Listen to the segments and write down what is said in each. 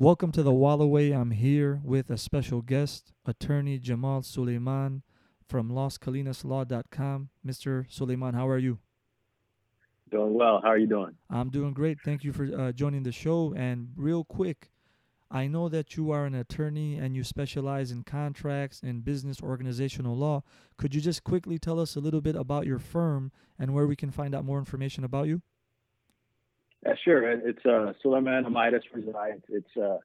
Welcome to the Wallaway. I'm here with a special guest, attorney Jamal Suleiman from LasColinasLaw.com. Mr. Suleiman, how are you? Doing well. How are you doing? I'm doing great. Thank you for uh, joining the show. And real quick, I know that you are an attorney and you specialize in contracts and business organizational law. Could you just quickly tell us a little bit about your firm and where we can find out more information about you? Yeah, sure. It's uh, Suleiman Amidas resides. It's uh,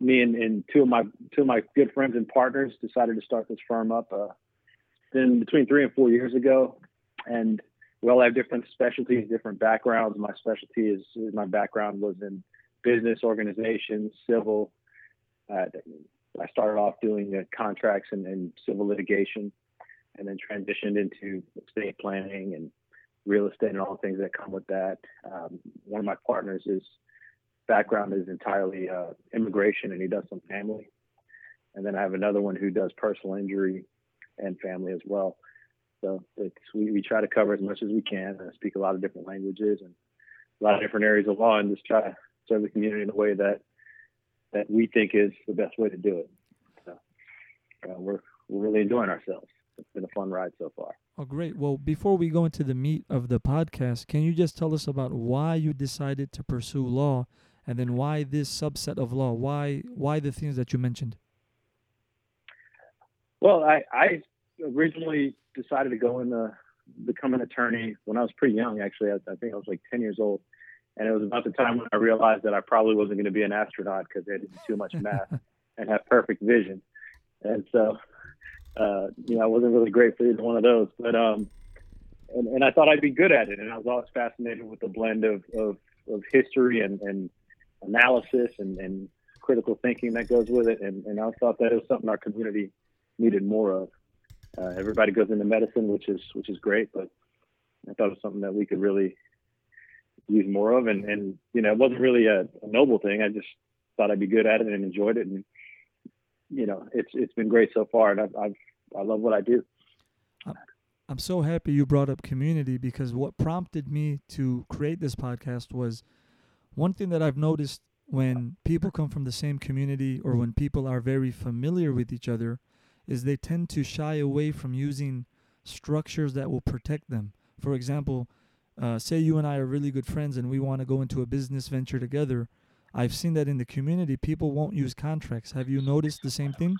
me and, and, two of my two of my good friends and partners decided to start this firm up. Uh, been between three and four years ago, and we all have different specialties, different backgrounds. My specialty is my background was in business organizations, civil. Uh, I started off doing uh, contracts and, and, civil litigation, and then transitioned into estate planning and real estate and all the things that come with that. Um, one of my partners is background is entirely uh, immigration, and he does some family. And then I have another one who does personal injury and family as well. So we, we try to cover as much as we can and speak a lot of different languages and a lot of different areas of law and just try to serve the community in a way that that we think is the best way to do it. So uh, we're we're really enjoying ourselves. It's been a fun ride so far. Oh, great. Well, before we go into the meat of the podcast, can you just tell us about why you decided to pursue law and then why this subset of law? Why why the things that you mentioned? Well, I, I originally decided to go into become an attorney when I was pretty young. Actually, I, I think I was like 10 years old, and it was about the time when I realized that I probably wasn't going to be an astronaut because I didn't do too much math and have perfect vision. And so, uh, you know, I wasn't really great for either one of those. But um, and, and I thought I'd be good at it, and I was always fascinated with the blend of of, of history and, and analysis and, and critical thinking that goes with it. And, and I thought that was something our community needed more of. Uh, everybody goes into medicine, which is which is great, but I thought it was something that we could really use more of. And, and you know, it wasn't really a, a noble thing. I just thought I'd be good at it and enjoyed it. And you know, it's it's been great so far, and I've, I've I love what I do. I'm so happy you brought up community because what prompted me to create this podcast was one thing that I've noticed when people come from the same community or when people are very familiar with each other is they tend to shy away from using structures that will protect them. For example, uh, say you and I are really good friends and we want to go into a business venture together. I've seen that in the community, people won't use contracts. Have you noticed the same thing?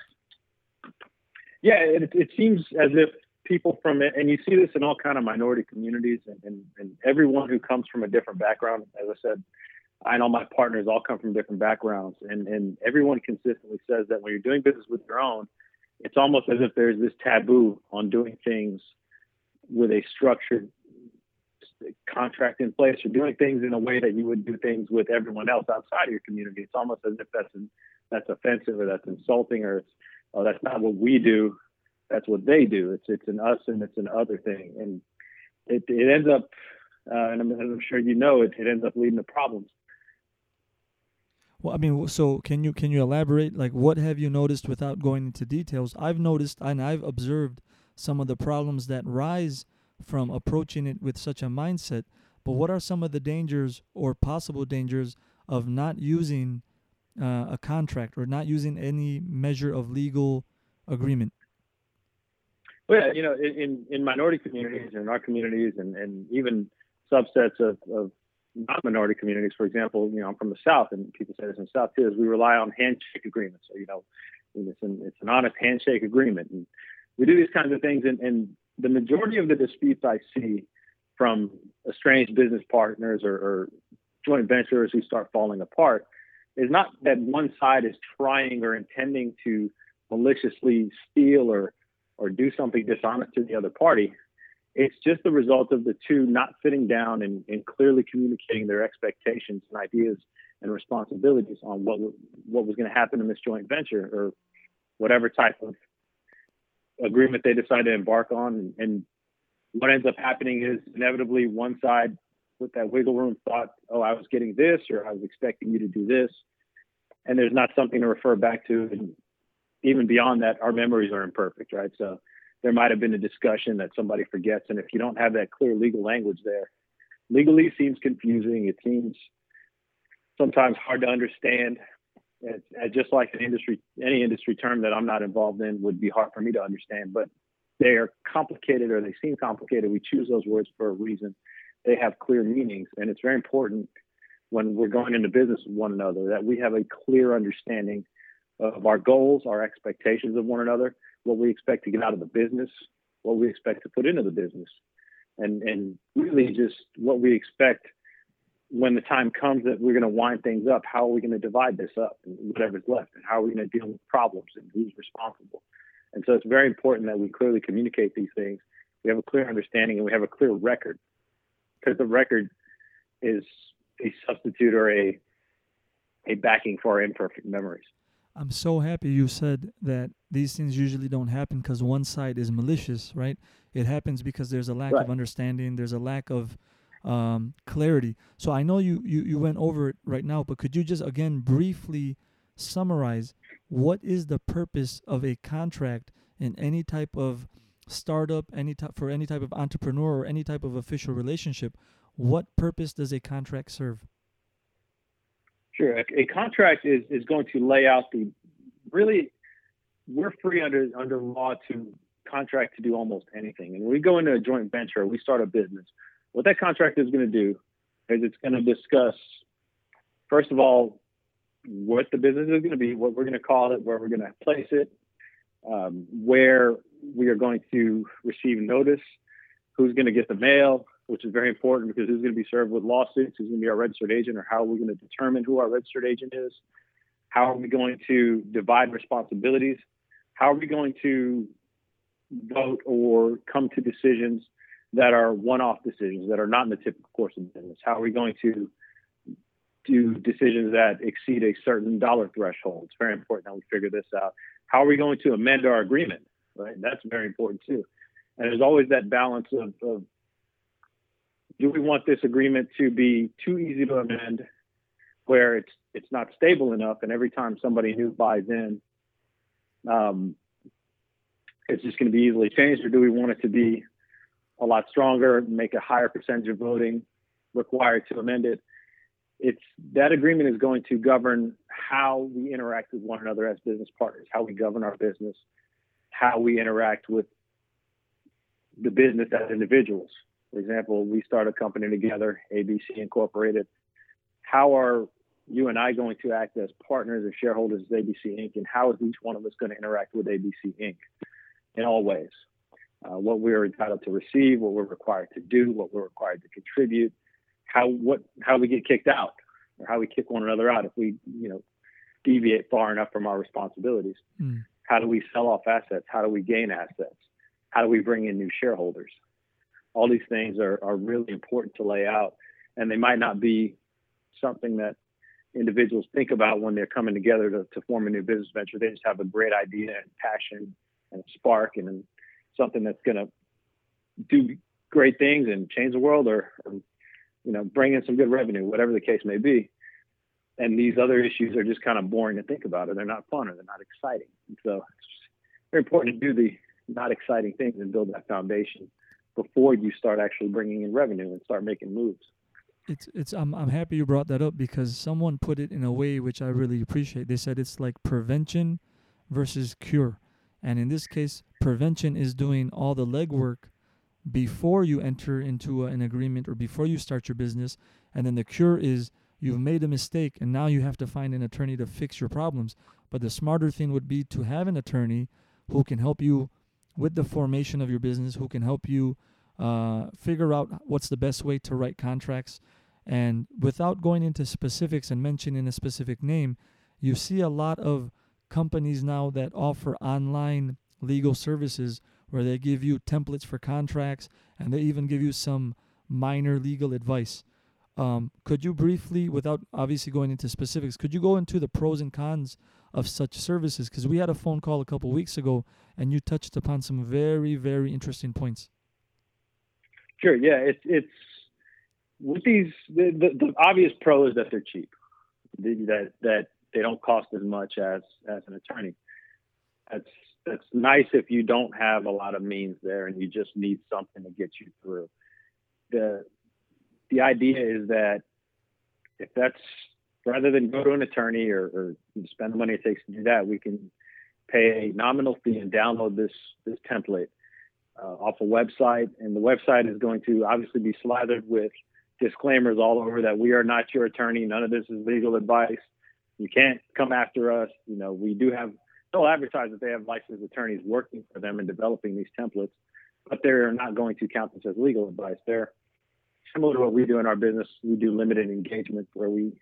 Yeah, it, it seems as if people from it, and you see this in all kind of minority communities, and, and, and everyone who comes from a different background. As I said, I know my partners all come from different backgrounds, and, and everyone consistently says that when you're doing business with your own, it's almost as if there's this taboo on doing things with a structured contract in place or doing things in a way that you would do things with everyone else outside of your community. It's almost as if that's that's offensive or that's insulting or it's oh that's not what we do. That's what they do. It's it's an us and it's an other thing, and it it ends up, uh, and I'm, I'm, sure you know it. It ends up leading to problems. Well, I mean, so can you can you elaborate? Like, what have you noticed without going into details? I've noticed and I've observed some of the problems that rise from approaching it with such a mindset. But what are some of the dangers or possible dangers of not using uh, a contract or not using any measure of legal agreement? Well, yeah, you know, in, in minority communities and in our communities and, and even subsets of, of non-minority communities, for example, you know, I'm from the South and people say this in the South too, is we rely on handshake agreements. So, you know, it's an, it's an honest handshake agreement. And we do these kinds of things and, and the majority of the disputes I see from estranged business partners or, or joint ventures who start falling apart is not that one side is trying or intending to maliciously steal or or do something dishonest to the other party. It's just the result of the two not sitting down and, and clearly communicating their expectations and ideas and responsibilities on what what was going to happen in this joint venture or whatever type of agreement they decide to embark on. And, what ends up happening is inevitably one side with that wiggle room thought, oh, I was getting this or I was expecting you to do this. And there's not something to refer back to. And even beyond that, our memories are imperfect, right? So there might have been a discussion that somebody forgets. And if you don't have that clear legal language there, legally seems confusing. It seems sometimes hard to understand. It's, it's just like an industry, any industry term that I'm not involved in would be hard for me to understand. But they are complicated or they seem complicated. We choose those words for a reason. They have clear meanings, and it's very important when we're going into business with one another that we have a clear understanding of our goals, our expectations of one another, what we expect to get out of the business, what we expect to put into the business, and and really just what we expect when the time comes that we're going to wind things up. How are we going to divide this up, and whatever's left, and how are we going to deal with problems, and who's responsible? And so it's very important that we clearly communicate these things. We have a clear understanding, and we have a clear record, because the record is a substitute or a a backing for our imperfect memories. I'm so happy you said that these things usually don't happen because one side is malicious, right? It happens because there's a lack right. of understanding, there's a lack of um, clarity. So I know you, you you went over it right now, but could you just again briefly summarize what is the purpose of a contract in any type of startup, any type for any type of entrepreneur or any type of official relationship? What purpose does a contract serve? Sure. A, a, contract is, is going to lay out the really we're free under under law to contract to do almost anything. And when we go into a joint venture, we start a business. What that contract is going to do is it's going to discuss first of all what the business is going to be, what we're going to call it, where we're going to place it, um, where we are going to receive notice, who's going to get the mail, which is very important because who's going to be served with lawsuits, who's going to be our registered agent, or how are we going to determine who our registered agent is? How are we going to divide responsibilities? How are we going to vote or come to decisions that are one-off decisions that are not in the typical course of business? How are we going to do decisions that exceed a certain dollar threshold? It's very important that we figure this out. How are we going to amend our agreement? Right, that's very important too. And there's always that balance of, of do we want this agreement to be too easy to amend where it's it's not stable enough and every time somebody new buys in um, it's just going to be easily changed or do we want it to be a lot stronger make a higher percentage of voting required to amend it it's that agreement is going to govern how we interact with one another as business partners how we govern our business how we interact with the business as individuals for example, we start a company together, ABC Incorporated. How are you and I going to act as partners and shareholders of ABC Inc., and how is each one of us going to interact with ABC Inc. in all ways? Uh, what we are entitled to receive, what we're required to do, what we're required to contribute, how what how we get kicked out, or how we kick one another out if we you know deviate far enough from our responsibilities. Mm. How do we sell off assets? How do we gain assets? How do we bring in new shareholders? all these things are, are really important to lay out and they might not be something that individuals think about when they're coming together to, to form a new business venture they just have a great idea and passion and a spark and, and something that's going to do great things and change the world or, or you know bring in some good revenue whatever the case may be and these other issues are just kind of boring to think about or they're not fun or they're not exciting and so it's very important to do the not exciting things and build that foundation before you start actually bringing in revenue and start making moves. It's it's I'm I'm happy you brought that up because someone put it in a way which I really appreciate. They said it's like prevention versus cure. And in this case, prevention is doing all the legwork before you enter into a, an agreement or before you start your business, and then the cure is you've made a mistake and now you have to find an attorney to fix your problems. But the smarter thing would be to have an attorney who can help you with the formation of your business who can help you uh, figure out what's the best way to write contracts. And without going into specifics and mentioning a specific name, you see a lot of companies now that offer online legal services where they give you templates for contracts and they even give you some minor legal advice. Um, could you briefly, without obviously going into specifics, could you go into the pros and cons of such services? Because we had a phone call a couple weeks ago, and you touched upon some very, very interesting points. Sure. Yeah. It's it's with these the, the, the obvious pro is that they're cheap, that that they don't cost as much as as an attorney. That's that's nice if you don't have a lot of means there and you just need something to get you through. The the idea is that if that's rather than go to an attorney or, or spend the money it takes to do that, we can pay a nominal fee and download this this template uh, off a website. And the website is going to obviously be slathered with disclaimers all over that we are not your attorney. None of this is legal advice. You can't come after us. You know, we do have they'll advertise that they have licensed attorneys working for them and developing these templates, but they're not going to count this as legal advice. They're similar to what we do in our business. We do limited engagement where we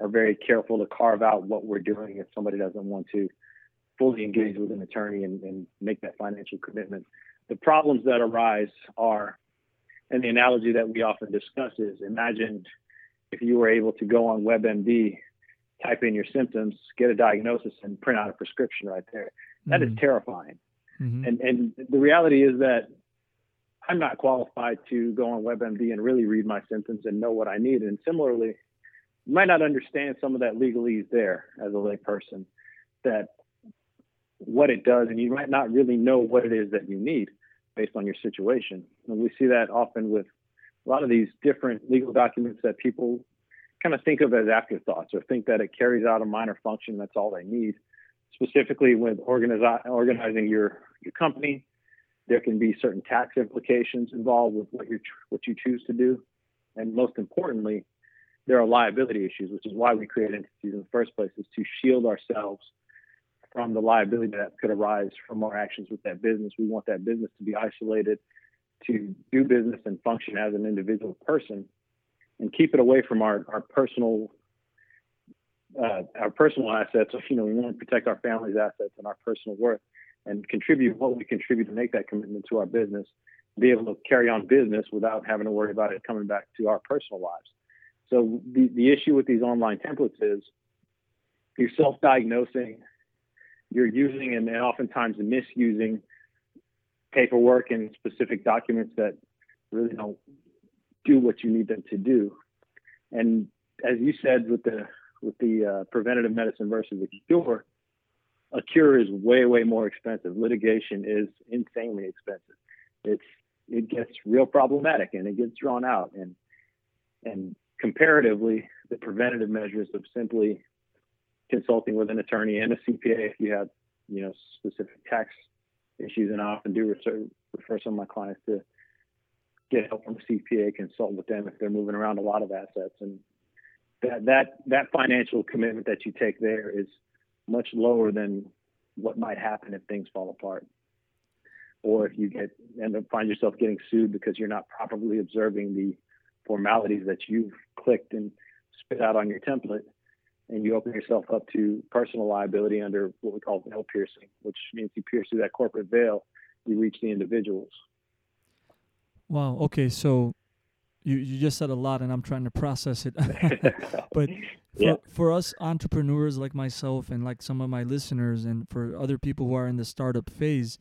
are very careful to carve out what we're doing if somebody doesn't want to fully engage with an attorney and, and make that financial commitment. The problems that arise are, and the analogy that we often discuss is imagine if you were able to go on WebMD type in your symptoms, get a diagnosis, and print out a prescription right there. That mm-hmm. is terrifying. Mm-hmm. And and the reality is that I'm not qualified to go on WebMD and really read my symptoms and know what I need. And similarly, you might not understand some of that legalese there as a layperson, that what it does, and you might not really know what it is that you need based on your situation. And we see that often with a lot of these different legal documents that people kind of think of as afterthoughts or think that it carries out a minor function. That's all they need. Specifically, with organizi- organizing your your company, there can be certain tax implications involved with what you what you choose to do, and most importantly, there are liability issues, which is why we create entities in the first place, is to shield ourselves from the liability that could arise from our actions with that business. We want that business to be isolated, to do business and function as an individual person and keep it away from our, our personal uh, our personal assets. You know, we want to protect our family's assets and our personal worth, and contribute what we contribute to make that commitment to our business. Be able to carry on business without having to worry about it coming back to our personal lives. So the the issue with these online templates is you're self-diagnosing, you're using and, and oftentimes misusing paperwork and specific documents that really don't do what you need them to do. And as you said with the with the uh, preventative medicine versus a cure, a cure is way way more expensive. Litigation is insanely expensive. It's it gets real problematic and it gets drawn out and and comparatively the preventative measures of simply consulting with an attorney and a CPA if you have you know specific tax issues and I often do refer, refer some of my clients to get help from a CPA, consult with them if they're moving around a lot of assets. And that that that financial commitment that you take there is much lower than what might happen if things fall apart. Or if you get end up find yourself getting sued because you're not properly observing the formalities that you've clicked and spit out on your template, and you open yourself up to personal liability under what we call veil piercing, which means you pierce through that corporate veil, you reach the individuals. Wow. Okay. So you, you just said a lot and I'm trying to process it. but for, yeah. for us entrepreneurs like myself and like some of my listeners and for other people who are in the startup phase,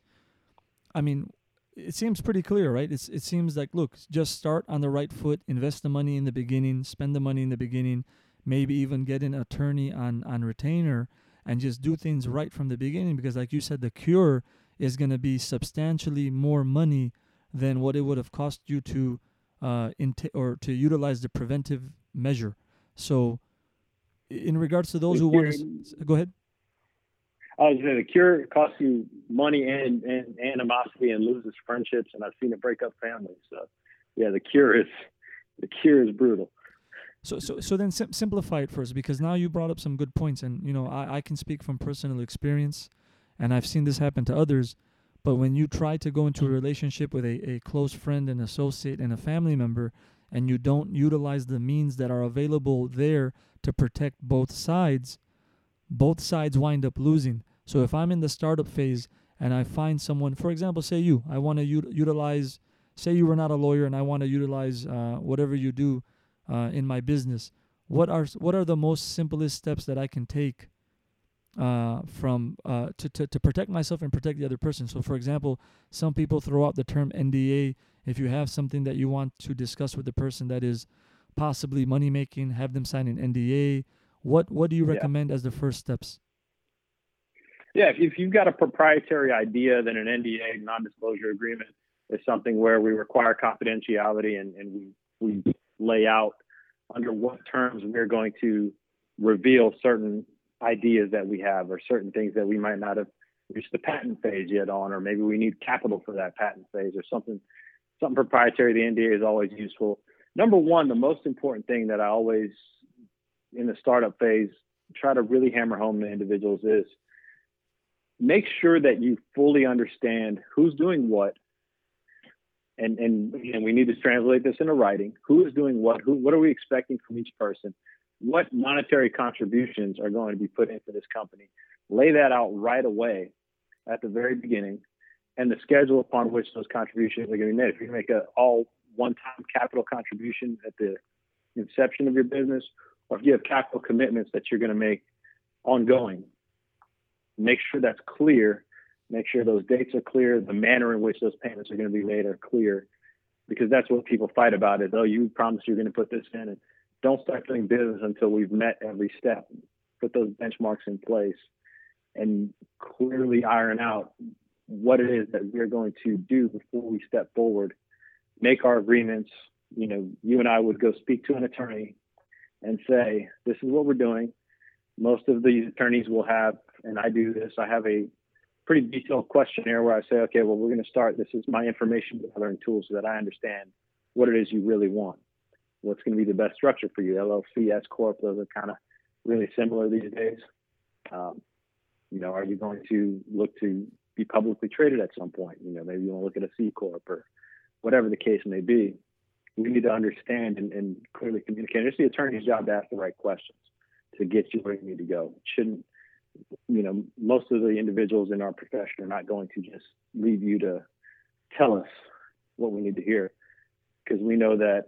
I mean, it seems pretty clear, right? It's, it seems like, look, just start on the right foot, invest the money in the beginning, spend the money in the beginning, maybe even get an attorney on, on retainer and just do things right from the beginning because like you said, the cure is going to be substantially more money than what it would have cost you to uh, int- or to utilize the preventive measure. So, in regards to those the who want to go ahead. I was saying the cure costs you money and, and animosity and loses friendships, and I've seen it break up families. So, yeah, the cure is the cure is brutal. So, so, so then sim- simplify it first, because now you brought up some good points, and you know I, I can speak from personal experience, and I've seen this happen to others. But when you try to go into a relationship with a, a close friend, an associate, and a family member, and you don't utilize the means that are available there to protect both sides, both sides wind up losing. So if I'm in the startup phase and I find someone, for example, say you, I want to u- utilize, say you were not a lawyer and I want to utilize uh, whatever you do uh, in my business. What are what are the most simplest steps that I can take uh, from uh, to, to to protect myself and protect the other person. So, for example, some people throw out the term NDA. If you have something that you want to discuss with the person that is possibly money making, have them sign an NDA. What what do you recommend yeah. as the first steps? Yeah, if, if you've got a proprietary idea, then an NDA, non-disclosure agreement, is something where we require confidentiality and, and we we lay out under what terms we're going to reveal certain ideas that we have or certain things that we might not have reached the patent phase yet on, or maybe we need capital for that patent phase or something, something proprietary. The NDA is always useful. Number one, the most important thing that I always in the startup phase try to really hammer home to individuals is make sure that you fully understand who's doing what and and and we need to translate this into writing who is doing what who what are we expecting from each person what monetary contributions are going to be put into this company. Lay that out right away at the very beginning and the schedule upon which those contributions are going to be made. If you make an all one time capital contribution at the inception of your business or if you have capital commitments that you're going to make ongoing make sure that's clear. Make sure those dates are clear. The manner in which those payments are going to be made are clear because that's what people fight about is oh you promised you're going to put this in and don't start doing business until we've met every step put those benchmarks in place and clearly iron out what it is that we're going to do before we step forward make our agreements you know you and i would go speak to an attorney and say this is what we're doing most of these attorneys will have and I do this. I have a pretty detailed questionnaire where I say, okay, well, we're going to start. This is my information gathering tool so that I understand what it is you really want. What's going to be the best structure for you? LLC, S corp, those are kind of really similar these days. Um, you know, are you going to look to be publicly traded at some point? You know, maybe you want to look at a C corp or whatever the case may be. We need to understand and, and clearly communicate. It's the attorney's job to ask the right questions to get you where you need to go. It shouldn't you know, most of the individuals in our profession are not going to just leave you to tell us what we need to hear because we know that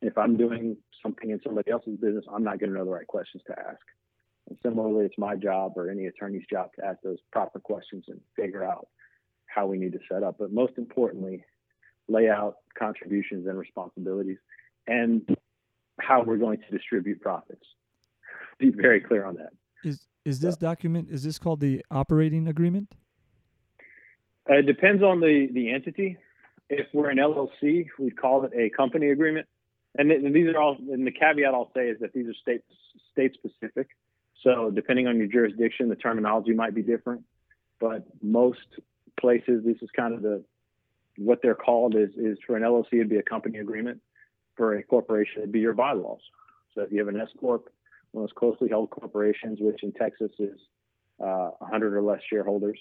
if I'm doing something in somebody else's business, I'm not going to know the right questions to ask. And similarly, it's my job or any attorney's job to ask those proper questions and figure out how we need to set up. But most importantly, lay out contributions and responsibilities and how we're going to distribute profits be very clear on that. Is is this document is this called the operating agreement? Uh, it depends on the the entity. If we're an LLC, we call it a company agreement. And, th- and these are all. And the caveat I'll say is that these are state state specific. So depending on your jurisdiction, the terminology might be different. But most places, this is kind of the what they're called is is for an LLC, it'd be a company agreement. For a corporation, it'd be your bylaws. So if you have an S corp, one of those closely held corporations, which in Texas is uh, 100 or less shareholders.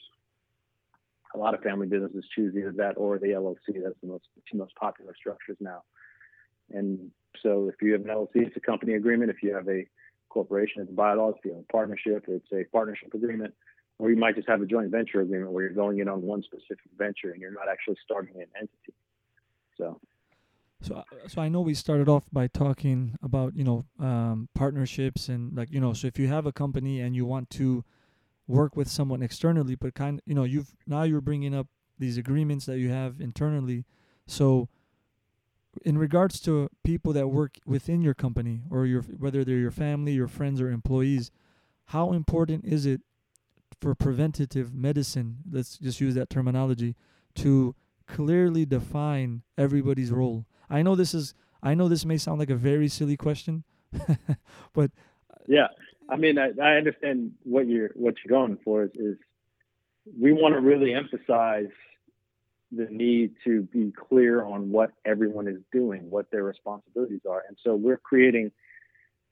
A lot of family businesses choose either that or the LLC. That's the most two most popular structures now. And so, if you have an LLC, it's a company agreement. If you have a corporation, it's a bylaws. If you have a partnership, it's a partnership agreement. Or you might just have a joint venture agreement where you're going in on one specific venture and you're not actually starting an entity. So so, so I know we started off by talking about you know um, partnerships and like you know. So if you have a company and you want to work with someone externally, but kind you know you've now you're bringing up these agreements that you have internally. So, in regards to people that work within your company or your whether they're your family, your friends, or employees, how important is it for preventative medicine? Let's just use that terminology to clearly define everybody's role I know this is I know this may sound like a very silly question, but yeah, I mean I, I understand what you're what you're going for is, is we want to really emphasize the need to be clear on what everyone is doing, what their responsibilities are, and so we're creating.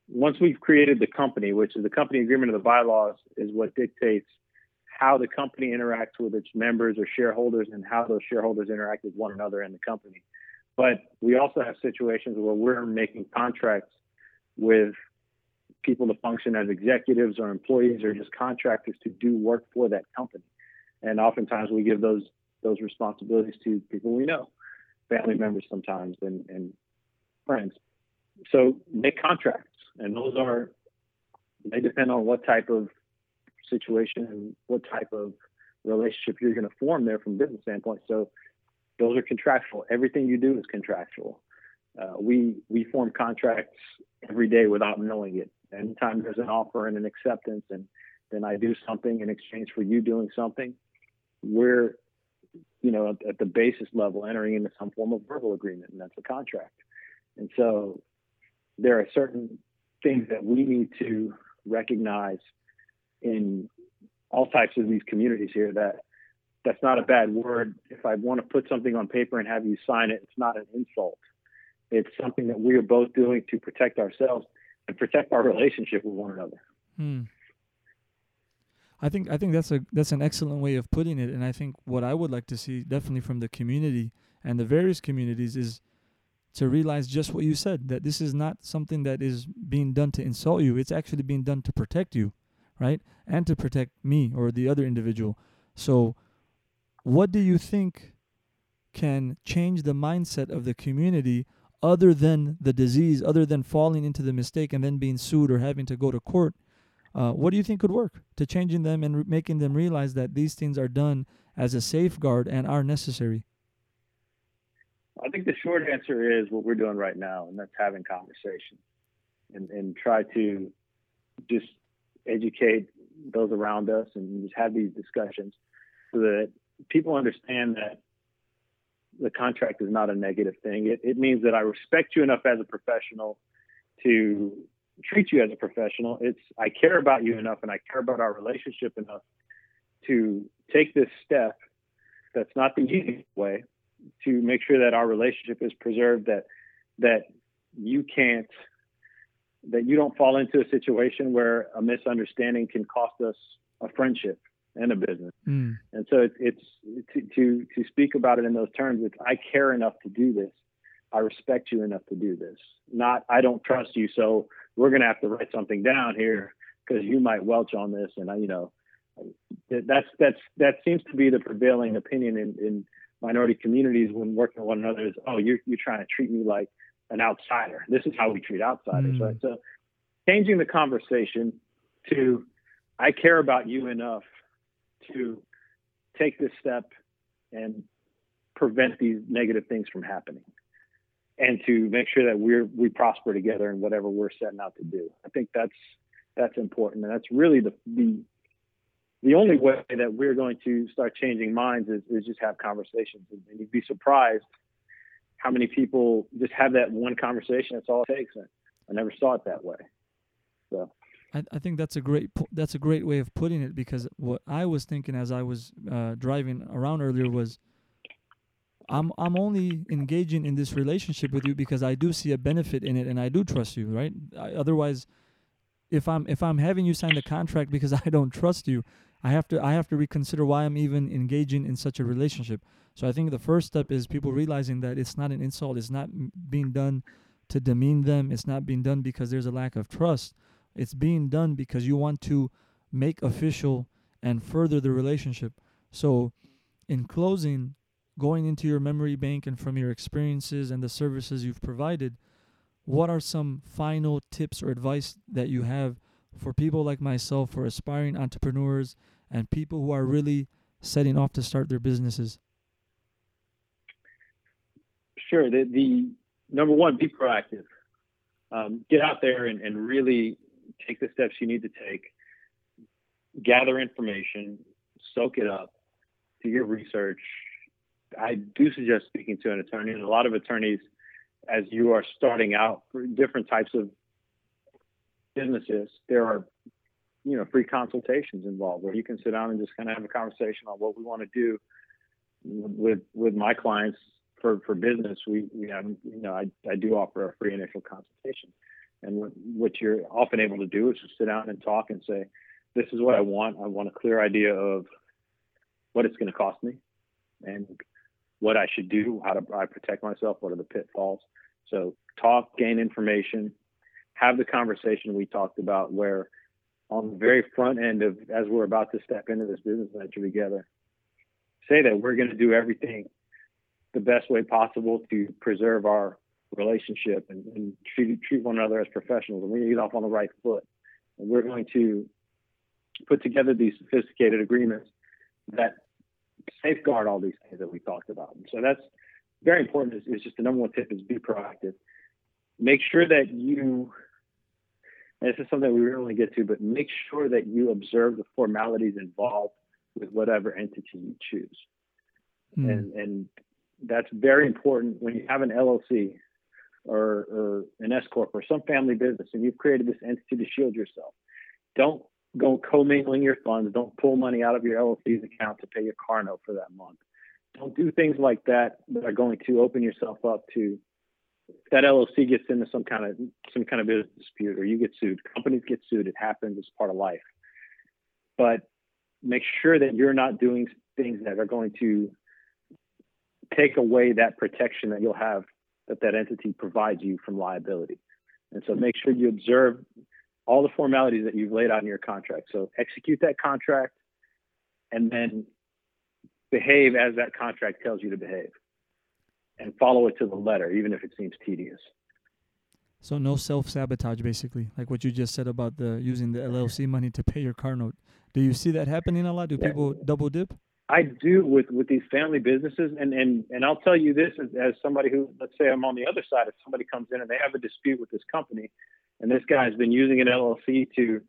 Once we've created the company, which is the company agreement of the bylaws, is what dictates how the company interacts with its members or shareholders and how those shareholders interact with one another in the company. But we also have situations where we're making contracts with people to function as executives or employees or just contractors to do work for that company. And oftentimes we give those those responsibilities to people we know, family members sometimes and, and friends. So make contracts and those are they depend on what type of situation and what type of relationship you're going to form there from a business standpoint. So those are contractual. Everything you do is contractual. Uh, we we form contracts every day without knowing it. Anytime there's an offer and an acceptance, and then I do something in exchange for you doing something, we're you know at, at the basis level entering into some form of verbal agreement, and that's a contract. And so there are certain things that we need to recognize in all types of these communities here that that's not a bad word. If I want to put something on paper and have you sign it, it's not an insult. It's something that we are both doing to protect ourselves and protect our relationship with one another. Hmm. I think I think that's a that's an excellent way of putting it, and I think what I would like to see definitely from the community and the various communities is to realize just what you said that this is not something that is being done to insult you; it's actually being done to protect you, right, and to protect me or the other individual. So, what do you think can change the mindset of the community other than the disease, other than falling into the mistake and then being sued or having to go to court? Uh, what do you think could work to changing them and re- making them realize that these things are done as a safeguard and are necessary? I think the short answer is what we're doing right now, and that's having conversation and, and try to just educate those around us and just have these discussions so that people understand that the contract is not a negative thing. It, it means that I respect you enough as a professional to treat you as a professional. It's I care about you enough and I care about our relationship enough to take this step that's not the easy way to make sure that our relationship is preserved that that you can't that you don't fall into a situation where a misunderstanding can cost us a friendship and a business. Mm. And so it's, it's to, to to speak about it in those terms. It's I care enough to do this. I respect you enough to do this. Not I don't trust you, so we're going to have to write something down here because you might welch on this. And I, you know, that's that's that seems to be the prevailing opinion in, in minority communities when working with one another is, oh, you're you're trying to treat me like an outsider. This is how we treat outsiders, mm. right? So changing the conversation to I care about you enough to take this step and prevent these negative things from happening and to make sure that we're we prosper together in whatever we're setting out to do. I think that's that's important, and that's really the the the only way that we're going to start changing minds is, is just have conversations, and, you'd be surprised how many people just have that one conversation. That's all it takes. And I never saw it that way. So. I, I think that's a great that's a great way of putting it because what I was thinking as I was uh, driving around earlier was I'm I'm only engaging in this relationship with you because I do see a benefit in it and I do trust you, right? I, otherwise, if I'm if I'm having you sign the contract because I don't trust you, I have to I have to reconsider why I'm even engaging in such a relationship. So I think the first step is people realizing that it's not an insult. It's not being done to demean them. It's not being done because there's a lack of trust. It's being done because you want to make official and further the relationship. So, in closing, going into your memory bank and from your experiences and the services you've provided, what are some final tips or advice that you have for people like myself, for aspiring entrepreneurs, and people who are really setting off to start their businesses? Sure. The, the number one, be proactive. Um, get out there and, and really take the steps you need to take. Gather information, soak it up, do your research, I do suggest speaking to an attorney. And a lot of attorneys, as you are starting out for different types of businesses, there are you know free consultations involved where you can sit down and just kind of have a conversation on what we want to do with with my clients for for business. We we have you know I I do offer a free initial consultation, and what, what you're often able to do is just sit down and talk and say, this is what I want. I want a clear idea of what it's going to cost me, and what I should do, how to I protect myself, what are the pitfalls. So talk, gain information, have the conversation we talked about where on the very front end of as we're about to step into this business venture together, say that we're going to do everything the best way possible to preserve our relationship and, and treat, treat one another as professionals and we get off on the right foot. And we're going to put together these sophisticated agreements that safeguard all these things that we talked about. And so that's very important. Is, just the number one tip is be proactive. Make sure that you. this is something we really get to, but make sure that you observe the formalities involved with whatever entity you choose. Mm. And and that's very important when you have an LLC. or, or an S corp or some family business, and you've created this entity to shield yourself. Don't go commingling your funds. Don't pull money out of your LLC's account to pay your car note for that month. Don't do things like that that are going to open yourself up to that LLC gets into some kind of some kind of business dispute or you get sued. Companies get sued. It happens. It's part of life. But make sure that you're not doing things that are going to take away that protection that you'll have that that entity provides you from liability. And so make sure you observe all the formalities that you've laid out in your contract. So execute that contract and then behave as that contract tells you to behave and follow it to the letter, even if it seems tedious. So no self sabotage, basically, like what you just said about the using the LLC money to pay your car note. Do you see that happening a lot? Do yeah. people double dip? I do with with these family businesses, and and and I'll tell you this as, as somebody who, let's say, I'm on the other side. If somebody comes in and they have a dispute with this company, and this guy's been using an LLC to,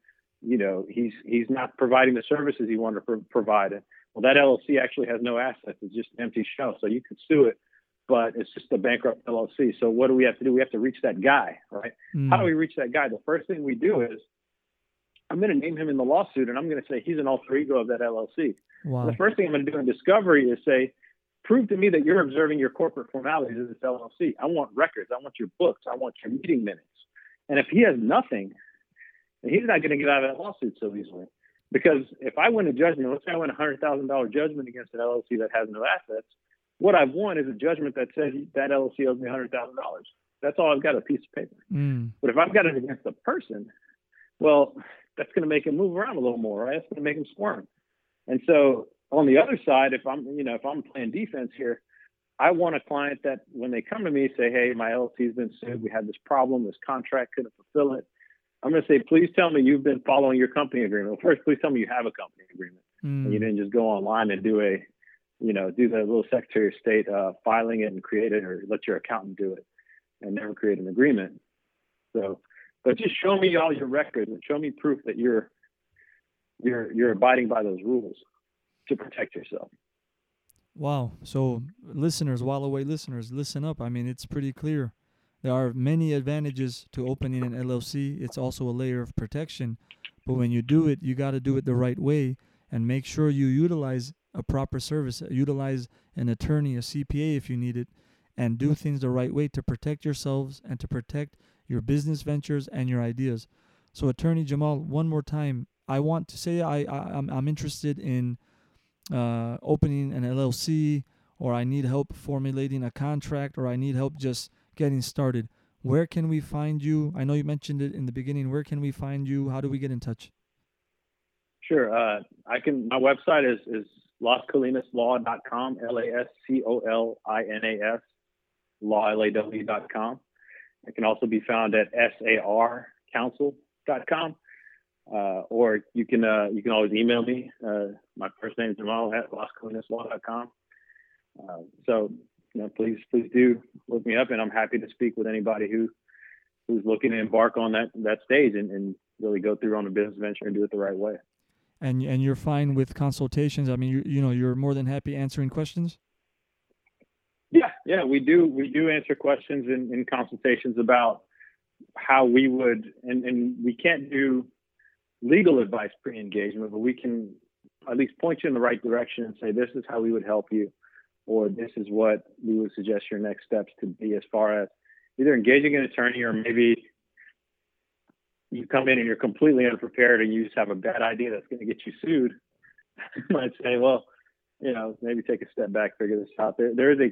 you know, he's he's not providing the services he wanted to pro- provide. Well, that LLC actually has no assets; it's just an empty shell. So you could sue it but it's just a bankrupt LLC. So what do we have to do? We have to reach that guy, right? Mm. How do we reach that guy? The first thing we do is I'm going to name him in the lawsuit, and I'm going to say he's an alter ego of that LLC. Wow. The first thing I'm going to do in discovery is say, prove to me that you're observing your corporate formalities of this LLC. I want records. I want your books. I want your meeting minutes. And if he has nothing, he's not going to get out of that lawsuit so easily. Because if I win a judgment, let's say I win a hundred thousand dollar judgment against an LLC that has no assets, what I've won is a judgment that says that LLC owes me $100,000. That's all I've got a piece of paper. Mm. But if I've got it against a person, well, that's going to make him move around a little more, right? That's going to make him squirm. And so on the other side, if I'm, you know, if I'm playing defense here, I want a client that when they come to me say, "Hey, my LLC's been sued. We had this problem. This contract couldn't fulfill it." I'm going to say, "Please tell me you've been following your company agreement." Well, first, please tell me you have a company agreement. Mm. And you didn't just go online and do a you know, do the little Secretary of State uh, filing it and create it, or let your accountant do it, and never create an agreement. So, but just show me all your records and show me proof that you're you're you're abiding by those rules to protect yourself. Wow. So, mm-hmm. listeners, while away listeners, listen up. I mean, it's pretty clear. There are many advantages to opening an LLC. It's also a layer of protection. But when you do it, you got to do it the right way and make sure you utilize a proper service, utilize an attorney, a CPA if you need it, and do things the right way to protect yourselves and to protect your business ventures and your ideas. So, Attorney Jamal, one more time, I want to say I, I am I'm, I'm interested in uh, opening an LLC, or I need help formulating a contract, or I need help just getting started. Where can we find you? I know you mentioned it in the beginning. Where can we find you? How do we get in touch? Sure. Uh, I can. My website is is lascolinaslaw.com, L-A-S-C-O-L-I-N-A-S, law, l a w dot com. It can also be found at sarcounsel.com. Uh, or you can uh, you can always email me. Uh, my first name is Jamal at lascolinaslaw.com. Uh, so you know, please please do look me up, and I'm happy to speak with anybody who who's looking to embark on that that stage and, and really go through on a business venture and do it the right way and and you're fine with consultations. I mean, you you know, you're more than happy answering questions. Yeah, yeah, we do. We do answer questions in, in consultations about how we would, and, and we can't do legal advice pre-engagement, but we can at least point you in the right direction and say this is how we would help you, or this is what we would suggest your next steps to be as far as either engaging an attorney or maybe you come in and you're completely unprepared and you just have a bad idea that's going to get you sued, you might say, well, you know, maybe take a step back, figure this out. There, there is a